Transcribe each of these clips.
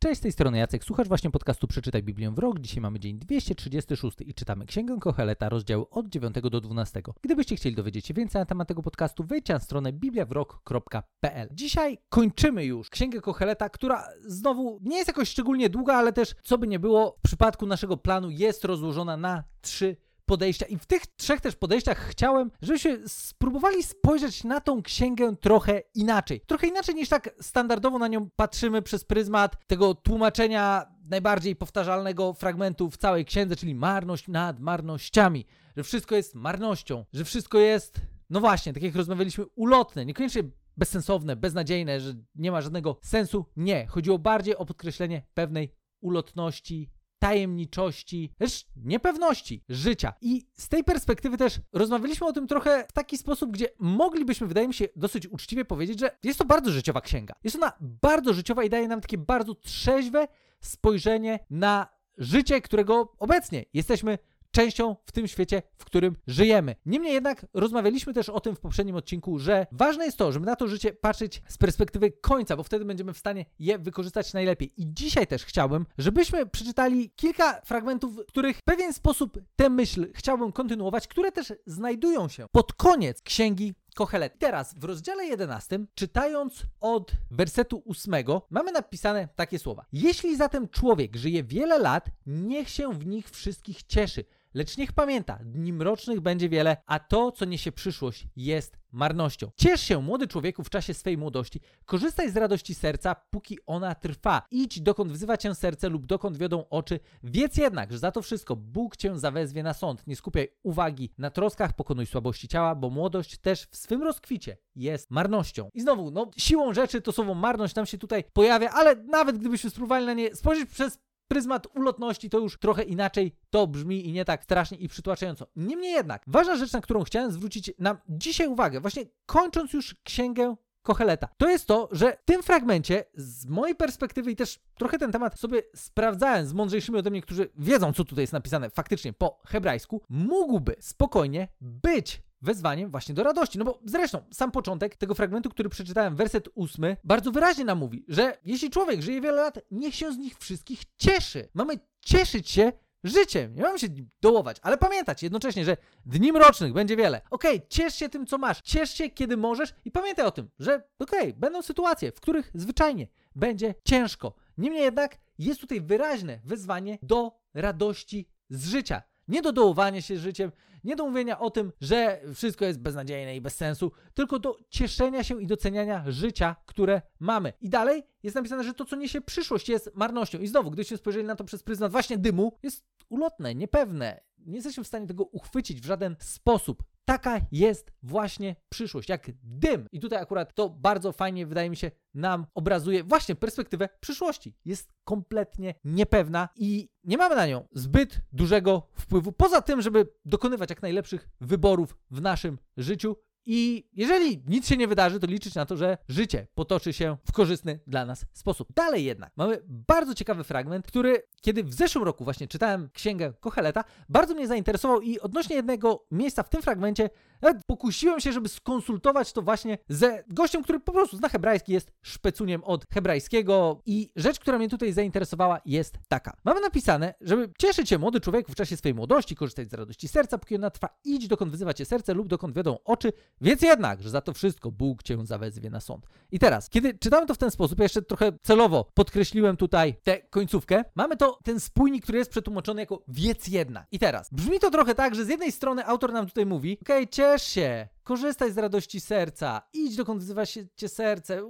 Cześć, z tej strony Jacek, słuchasz właśnie podcastu Przeczytaj Biblię w rok. Dzisiaj mamy dzień 236 i czytamy Księgę Kocheleta, rozdziały od 9 do 12. Gdybyście chcieli dowiedzieć się więcej na temat tego podcastu, wejdźcie na stronę bibliawrok.pl. Dzisiaj kończymy już Księgę Kocheleta, która znowu nie jest jakoś szczególnie długa, ale też, co by nie było, w przypadku naszego planu jest rozłożona na trzy podejścia. I w tych trzech też podejściach chciałem, żebyśmy spróbowali spojrzeć na tą księgę trochę inaczej. Trochę inaczej niż tak standardowo na nią patrzymy przez pryzmat tego tłumaczenia najbardziej powtarzalnego fragmentu w całej księdze, czyli marność nad marnościami. Że wszystko jest marnością, że wszystko jest, no właśnie, tak jak rozmawialiśmy, ulotne, niekoniecznie bezsensowne, beznadziejne, że nie ma żadnego sensu. Nie, chodziło bardziej o podkreślenie pewnej ulotności tajemniczości, też niepewności życia. I z tej perspektywy też rozmawialiśmy o tym trochę w taki sposób, gdzie moglibyśmy, wydaje mi się, dosyć uczciwie powiedzieć, że jest to bardzo życiowa księga. Jest ona bardzo życiowa i daje nam takie bardzo trzeźwe spojrzenie na życie, którego obecnie jesteśmy częścią w tym świecie, w którym żyjemy. Niemniej jednak rozmawialiśmy też o tym w poprzednim odcinku, że ważne jest to, żeby na to życie patrzeć z perspektywy końca, bo wtedy będziemy w stanie je wykorzystać najlepiej. I dzisiaj też chciałbym, żebyśmy przeczytali kilka fragmentów, w których w pewien sposób tę myśl chciałbym kontynuować, które też znajdują się pod koniec księgi Kohelet. Teraz w rozdziale 11, czytając od wersetu 8, mamy napisane takie słowa. Jeśli zatem człowiek żyje wiele lat, niech się w nich wszystkich cieszy Lecz niech pamięta, dni mrocznych będzie wiele, a to, co niesie przyszłość, jest marnością. Ciesz się, młody człowieku, w czasie swej młodości. Korzystaj z radości serca, póki ona trwa. Idź, dokąd wzywa cię serce lub dokąd wiodą oczy. Wiedz jednak, że za to wszystko Bóg cię zawezwie na sąd. Nie skupiaj uwagi na troskach, pokonuj słabości ciała, bo młodość też w swym rozkwicie jest marnością. I znowu, no, siłą rzeczy to słowo marność nam się tutaj pojawia, ale nawet gdybyśmy spróbowali na nie spojrzeć przez pryzmat ulotności to już trochę inaczej to brzmi i nie tak strasznie i przytłaczająco. Niemniej jednak, ważna rzecz, na którą chciałem zwrócić nam dzisiaj uwagę, właśnie kończąc już księgę Kocheleta. To jest to, że w tym fragmencie, z mojej perspektywy i też trochę ten temat sobie sprawdzałem z mądrzejszymi ode mnie, którzy wiedzą, co tutaj jest napisane faktycznie po hebrajsku, mógłby spokojnie być wezwaniem właśnie do radości. No bo zresztą sam początek tego fragmentu, który przeczytałem, werset ósmy, bardzo wyraźnie nam mówi, że jeśli człowiek żyje wiele lat, niech się z nich wszystkich cieszy. Mamy cieszyć się życiem, nie mamy się dołować, ale pamiętać jednocześnie, że dni mrocznych będzie wiele. Okej, okay, ciesz się tym, co masz, ciesz się, kiedy możesz i pamiętaj o tym, że okej, okay, będą sytuacje, w których zwyczajnie będzie ciężko. Niemniej jednak jest tutaj wyraźne wezwanie do radości z życia. Nie do dołowania się życiem, nie do mówienia o tym, że wszystko jest beznadziejne i bez sensu, tylko do cieszenia się i doceniania życia, które mamy. I dalej jest napisane, że to, co niesie przyszłość, jest marnością. I znowu, gdybyśmy spojrzeli na to przez pryzmat właśnie dymu, jest ulotne, niepewne. Nie jesteśmy w stanie tego uchwycić w żaden sposób. Taka jest właśnie przyszłość, jak dym. I tutaj akurat to bardzo fajnie, wydaje mi się, nam obrazuje właśnie perspektywę przyszłości. Jest kompletnie niepewna i nie mamy na nią zbyt dużego wpływu, poza tym, żeby dokonywać jak najlepszych wyborów w naszym życiu, i jeżeli nic się nie wydarzy, to liczyć na to, że życie potoczy się w korzystny dla nas sposób. Dalej jednak mamy bardzo ciekawy fragment, który kiedy w zeszłym roku właśnie czytałem księgę Kocheleta, bardzo mnie zainteresował i odnośnie jednego miejsca w tym fragmencie nawet pokusiłem się, żeby skonsultować to właśnie ze gościem, który po prostu zna hebrajski, jest szpecuniem od hebrajskiego i rzecz, która mnie tutaj zainteresowała jest taka. Mamy napisane, żeby cieszyć się młody człowiek w czasie swojej młodości, korzystać z radości serca, póki ona trwa, idź dokąd wyzywa cię serce lub dokąd wiodą oczy, Wiedz jednak, że za to wszystko Bóg cię zawezwie na sąd. I teraz, kiedy czytamy to w ten sposób, ja jeszcze trochę celowo podkreśliłem tutaj tę końcówkę, mamy to ten spójnik, który jest przetłumaczony jako wiedz jednak. I teraz, brzmi to trochę tak, że z jednej strony autor nam tutaj mówi, okej, okay, ciesz się, korzystaj z radości serca, idź dokąd wzywa się cię serce,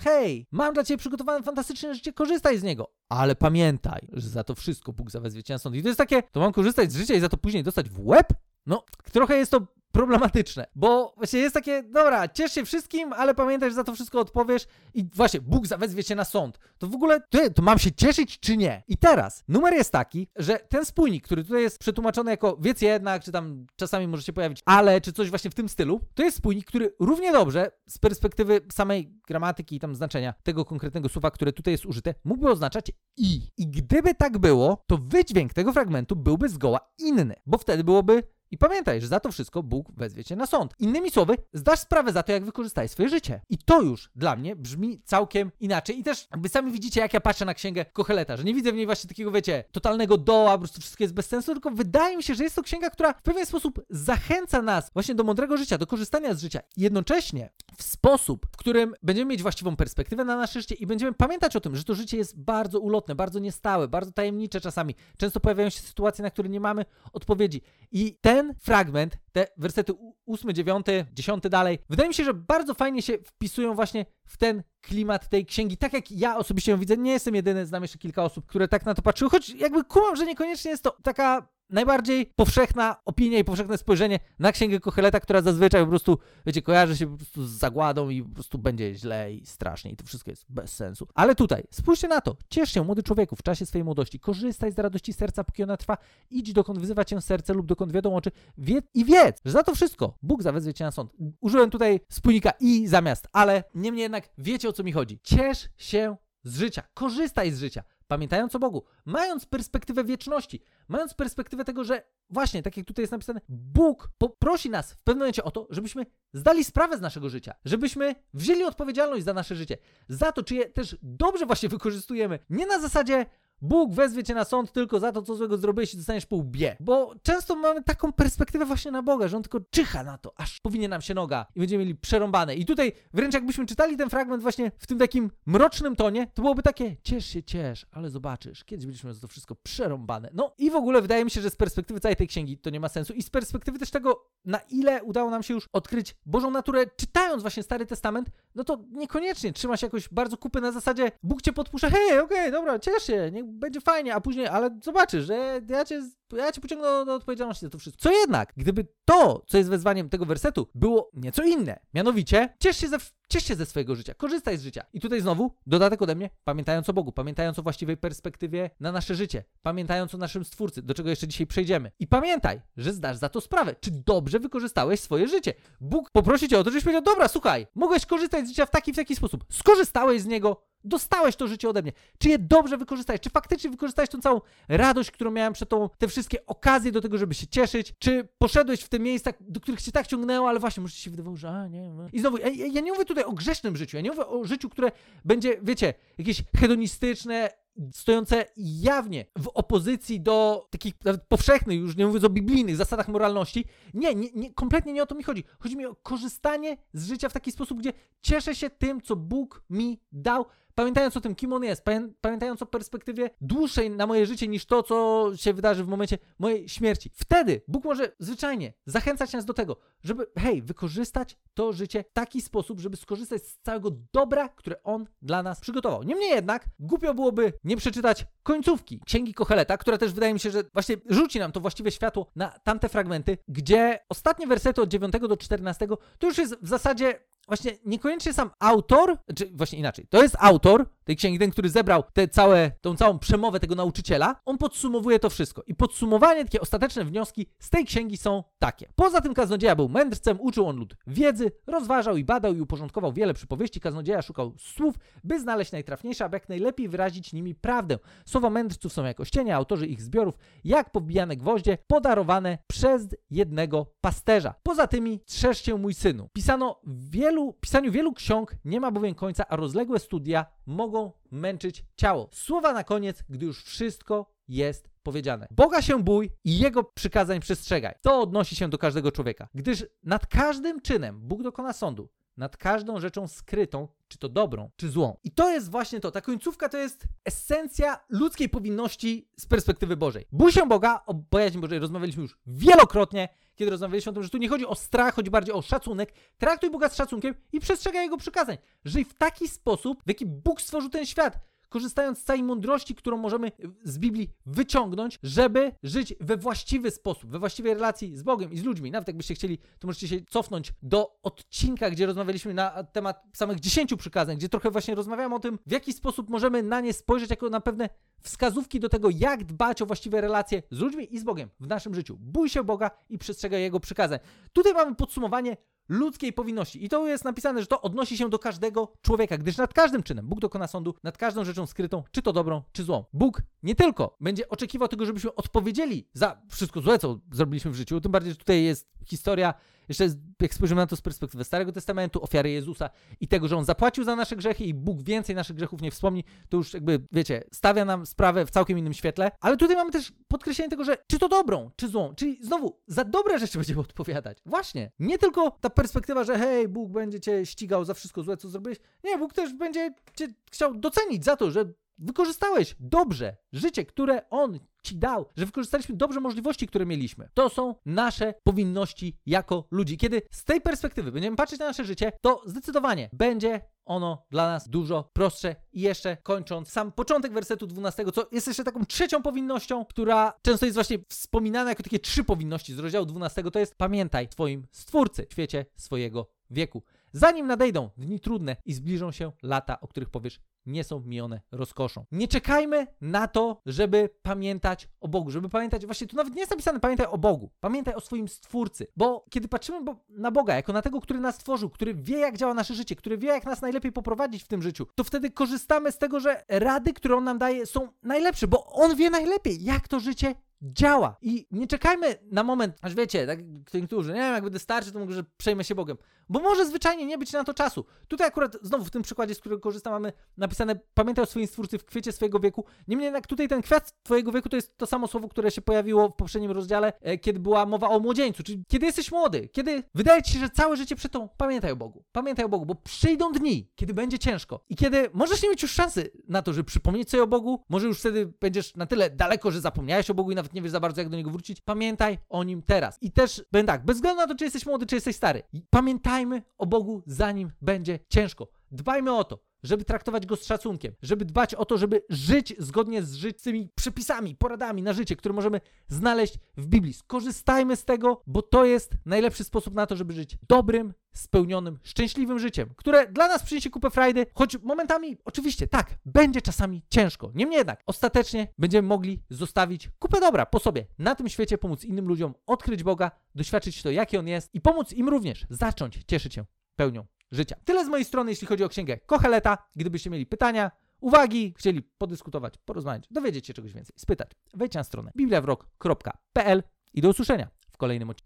hej, mam dla ciebie przygotowane fantastyczne życie, korzystaj z niego. Ale pamiętaj, że za to wszystko Bóg zawezwie cię na sąd. I to jest takie, to mam korzystać z życia i za to później dostać w łeb? No, trochę jest to problematyczne, bo właśnie jest takie, dobra, ciesz się wszystkim, ale pamiętaj, że za to wszystko odpowiesz i właśnie Bóg zawezwie cię na sąd. To w ogóle, ty, to mam się cieszyć czy nie? I teraz, numer jest taki, że ten spójnik, który tutaj jest przetłumaczony jako wiec jednak, czy tam czasami może się pojawić ale, czy coś właśnie w tym stylu, to jest spójnik, który równie dobrze z perspektywy samej gramatyki i tam znaczenia tego konkretnego słowa, które tutaj jest użyte, mógłby oznaczać i. I gdyby tak było, to wydźwięk tego fragmentu byłby zgoła inny, bo wtedy byłoby I pamiętaj, że za to wszystko Bóg wezwie cię na sąd. Innymi słowy, zdasz sprawę za to, jak wykorzystaj swoje życie. I to już dla mnie brzmi całkiem inaczej. I też jakby sami widzicie, jak ja patrzę na księgę Kocheleta, że nie widzę w niej właśnie takiego, wiecie, totalnego doła, po prostu wszystko jest bez sensu, tylko wydaje mi się, że jest to księga, która w pewien sposób zachęca nas właśnie do mądrego życia, do korzystania z życia. Jednocześnie w sposób, w którym będziemy mieć właściwą perspektywę na nasze życie i będziemy pamiętać o tym, że to życie jest bardzo ulotne, bardzo niestałe, bardzo tajemnicze czasami. Często pojawiają się sytuacje, na które nie mamy odpowiedzi. I ten fragment, te wersety 8, 9, 10 dalej, wydaje mi się, że bardzo fajnie się wpisują właśnie w ten klimat tej księgi. Tak jak ja osobiście ją widzę, nie jestem jedyny, znam jeszcze kilka osób, które tak na to patrzyły, choć jakby kumam, że niekoniecznie jest to taka najbardziej powszechna opinia i powszechne spojrzenie na księgę Kocheleta, która zazwyczaj po prostu, wiecie, kojarzy się po prostu z zagładą i po prostu będzie źle i strasznie i to wszystko jest bez sensu. Ale tutaj, spójrzcie na to, ciesz się, młody człowieku, w czasie swojej młodości, korzystaj z radości serca, póki ona trwa, idź dokąd wyzywa cię serce lub dokąd wiedzą oczy wie i wiedz, że za to wszystko Bóg zawezwie cię na sąd. Użyłem tutaj spójnika i zamiast, ale niemniej jednak wiecie o co mi chodzi. Ciesz się z życia, korzystaj z życia pamiętając o Bogu, mając perspektywę wieczności, mając perspektywę tego, że właśnie, tak jak tutaj jest napisane, Bóg poprosi nas w pewnym momencie o to, żebyśmy zdali sprawę z naszego życia, żebyśmy wzięli odpowiedzialność za nasze życie, za to, czy je też dobrze właśnie wykorzystujemy. Nie na zasadzie, Bóg wezwie cię na sąd tylko za to, co złego zrobiłeś i dostaniesz po łbie. Bo często mamy taką perspektywę właśnie na Boga, że On tylko czyha na to, aż powinie nam się noga i będziemy mieli przerąbane. I tutaj wręcz jakbyśmy czytali ten fragment właśnie w tym takim mrocznym tonie, to byłoby takie, ciesz się, ciesz, ale zobaczysz, kiedyś będziemy za to wszystko przerąbane. No i w ogóle wydaje mi się, że z perspektywy całej tej księgi to nie ma sensu i z perspektywy też tego, na ile udało nam się już odkryć Bożą naturę, czytając właśnie Stary Testament, no to niekoniecznie trzyma się jakoś bardzo kupy na zasadzie Bóg cię podpuszcza, hej, okej, okay, dobra, ciesz się, niech będzie fajnie, a później, ale zobaczysz, że ja cię, ja cię pociągnę do, odpowiedzialności za to wszystko. Co jednak, gdyby to, co jest wezwaniem tego wersetu, było nieco inne, mianowicie ciesz się ze, ciesz się ze swojego życia, korzystaj z życia. I tutaj znowu dodatek ode mnie, pamiętając o Bogu, pamiętając o właściwej perspektywie na nasze życie, pamiętając o naszym Stwórcy, do czego jeszcze dzisiaj przejdziemy. I pamiętaj, że zdasz za to sprawę, czy dobrze wykorzystałeś swoje życie. Bóg poprosi cię o to, żebyś powiedział, dobra, słuchaj, mogłeś korzystać z życia w taki, w taki sposób. Skorzystałeś z niego, Dostałeś to życie ode mnie. Czy je dobrze wykorzystałeś? Czy faktycznie wykorzystałeś tą całą radość, którą miałem przed tą, te wszystkie okazje do tego, żeby się cieszyć? Czy poszedłeś w te miejsca, do których cię tak ciągnęło, ale właśnie może ci się wydawało, że a, nie. No. I znowu, ja, ja nie mówię tutaj o grzesznym życiu, ja nie mówię o życiu, które będzie, wiecie, jakieś hedonistyczne, stojące jawnie w opozycji do takich nawet powszechnych, już nie mówiąc o biblijnych zasadach moralności. Nie, nie, nie, kompletnie nie o to mi chodzi. Chodzi mi o korzystanie z życia w taki sposób, gdzie cieszę się tym, co Bóg mi dał, pamiętając o tym, kim on jest, pamiętając o perspektywie dłuższej na moje życie niż to, co się wydarzy w momencie mojej śmierci. Wtedy Bóg może zwyczajnie zachęcać nas do tego, żeby, hej, wykorzystać to życie w taki sposób, żeby skorzystać z całego dobra, które On dla nas przygotował. Niemniej jednak, głupio byłoby nie przeczytać końcówki Księgi Kocheleta, która też wydaje mi się, że właśnie rzuci nam to właściwe światło na tamte fragmenty, gdzie ostatnie wersety od 9 do 14 to już jest w zasadzie właśnie niekoniecznie sam autor, czy właśnie inaczej, to jest autor tej księgi, ten, który zebrał te całe, tą całą przemowę tego nauczyciela, on podsumowuje to wszystko. I podsumowanie, takie ostateczne wnioski z tej księgi są takie. Poza tym kaznodzieja był mędrcem, uczył on lud wiedzy, rozważał i badał i uporządkował wiele przypowieści. Kaznodzieja szukał słów, by znaleźć najtrafniejsze, aby jak najlepiej wyrazić nimi prawdę. Słowa mędrców są jako ścienia, autorzy ich zbiorów, jak powbijane gwoździe, podarowane przez jednego pasterza. Poza tymi trzesz się mój synu. Pisano wielu, pisaniu wielu ksiąg nie ma bowiem końca, a rozległe studia mogą męczyć ciało. Słowa na koniec, gdy już wszystko jest powiedziane. Boga się bój i Jego przykazań przestrzegaj. To odnosi się do każdego człowieka, gdyż nad każdym czynem Bóg dokona sądu, nad każdą rzeczą skrytą, czy to dobrą, czy złą. I to jest właśnie to. Ta końcówka to jest esencja ludzkiej powinności z perspektywy Bożej. Bój się Boga, o bojaźni Bożej rozmawialiśmy już wielokrotnie, kiedy rozmawialiśmy o tym, że tu nie chodzi o strach, chodzi bardziej o szacunek. Traktuj Boga z szacunkiem i przestrzegaj Jego przykazań. Żyj w taki sposób, w jaki Bóg stworzył ten świat korzystając z całej mądrości, którą możemy z Biblii wyciągnąć, żeby żyć we właściwy sposób, we właściwej relacji z Bogiem i z ludźmi. Nawet jakbyście chcieli, to możecie się cofnąć do odcinka, gdzie rozmawialiśmy na temat samych dziesięciu przykazań, gdzie trochę właśnie rozmawiałem o tym, w jaki sposób możemy na nie spojrzeć jako na pewne wskazówki do tego, jak dbać o właściwe relacje z ludźmi i z Bogiem w naszym życiu. Bój się Boga i przestrzegaj Jego przykazań. Tutaj mamy podsumowanie ludzkiej powinności. I to jest napisane, że to odnosi się do każdego człowieka, gdyż nad każdym czynem Bóg dokona sądu, nad każdą rzeczą skrytą, czy to dobrą, czy złą. Bóg nie tylko będzie oczekiwał tego, żebyśmy odpowiedzieli za wszystko złe, co zrobiliśmy w życiu, tym bardziej, że tutaj jest historia jeszcze jak spojrzymy na to z perspektywy Starego Testamentu, ofiary Jezusa i tego, że On zapłacił za nasze grzechy i Bóg więcej naszych grzechów nie wspomni, to już jakby, wiecie, stawia nam sprawę w całkiem innym świetle. Ale tutaj mamy też podkreślenie tego, że czy to dobrą, czy złą, czyli znowu za dobre rzeczy będziemy odpowiadać. Właśnie. Nie tylko ta perspektywa, że hej, Bóg będzie cię ścigał za wszystko złe, co zrobiłeś. Nie, Bóg też będzie cię chciał docenić za to, że wykorzystałeś dobrze życie, które On ci dał, że wykorzystaliśmy dobrze możliwości, które mieliśmy. To są nasze powinności jako ludzi. Kiedy z tej perspektywy będziemy patrzeć na nasze życie, to zdecydowanie będzie ono dla nas dużo prostsze. I jeszcze kończąc, sam początek wersetu 12, co jest jeszcze taką trzecią powinnością, która często jest właśnie wspominana jako takie trzy powinności z rozdziału 12, to jest pamiętaj swoim stwórcy w świecie swojego wieku. Zanim nadejdą dni trudne i zbliżą się lata, o których powiesz, nie są mijone rozkoszą. Nie czekajmy na to, żeby pamiętać o Bogu, żeby pamiętać, właśnie tu nawet nie jest napisane pamiętaj o Bogu, pamiętaj o swoim Stwórcy, bo kiedy patrzymy na Boga, jako na tego, który nas stworzył, który wie, jak działa nasze życie, który wie, jak nas najlepiej poprowadzić w tym życiu, to wtedy korzystamy z tego, że rady, które On nam daje, są najlepsze, bo On wie najlepiej, jak to życie działa. I nie czekajmy na moment, aż wiecie, tak niektórzy, nie wiem, jak będę starszy, to może przejmę się Bogiem. Bo może zwyczajnie nie być na to czasu. Tutaj akurat, znowu w tym przykładzie, z którego korzystam, mamy napisane, pamiętaj o swoim stwórcy w kwiecie swojego wieku. Niemniej jednak tutaj ten kwiat twojego wieku to jest to samo słowo, które się pojawiło w poprzednim rozdziale, e, kiedy była mowa o młodzieńcu. Czyli kiedy jesteś młody, kiedy wydaje ci się, że całe życie przed pamiętaj o Bogu. Pamiętaj o Bogu, bo przyjdą dni, kiedy będzie ciężko. I kiedy możesz nie mieć już szansy na to, żeby przypomnieć sobie o Bogu, może już wtedy będziesz na tyle daleko, że zapomniałeś o Bogu i nawet nie wiesz za bardzo, jak do niego wrócić. Pamiętaj o nim teraz. I też, będę tak, bez względu na to, czy jesteś młody, czy jesteś stary, pamiętajmy o Bogu, zanim będzie ciężko. Dbajmy o to, żeby traktować go z szacunkiem, żeby dbać o to, żeby żyć zgodnie z życiowymi przepisami, poradami na życie, które możemy znaleźć w Biblii. Skorzystajmy z tego, bo to jest najlepszy sposób na to, żeby żyć dobrym, spełnionym, szczęśliwym życiem, które dla nas przyniesie kupę frajdy, choć momentami, oczywiście, tak, będzie czasami ciężko. Niemniej jednak, ostatecznie będziemy mogli zostawić kupę dobra po sobie na tym świecie, pomóc innym ludziom odkryć Boga, doświadczyć to, jaki On jest i pomóc im również zacząć cieszyć się pełnią życia. Tyle z mojej strony, jeśli chodzi o księgę Kocheleta. Gdybyście mieli pytania, uwagi, chcieli podyskutować, porozmawiać, dowiedzieć się czegoś więcej, spytać, wejdź na stronę bibliawrok.pl i do usłyszenia w kolejnym odcinku.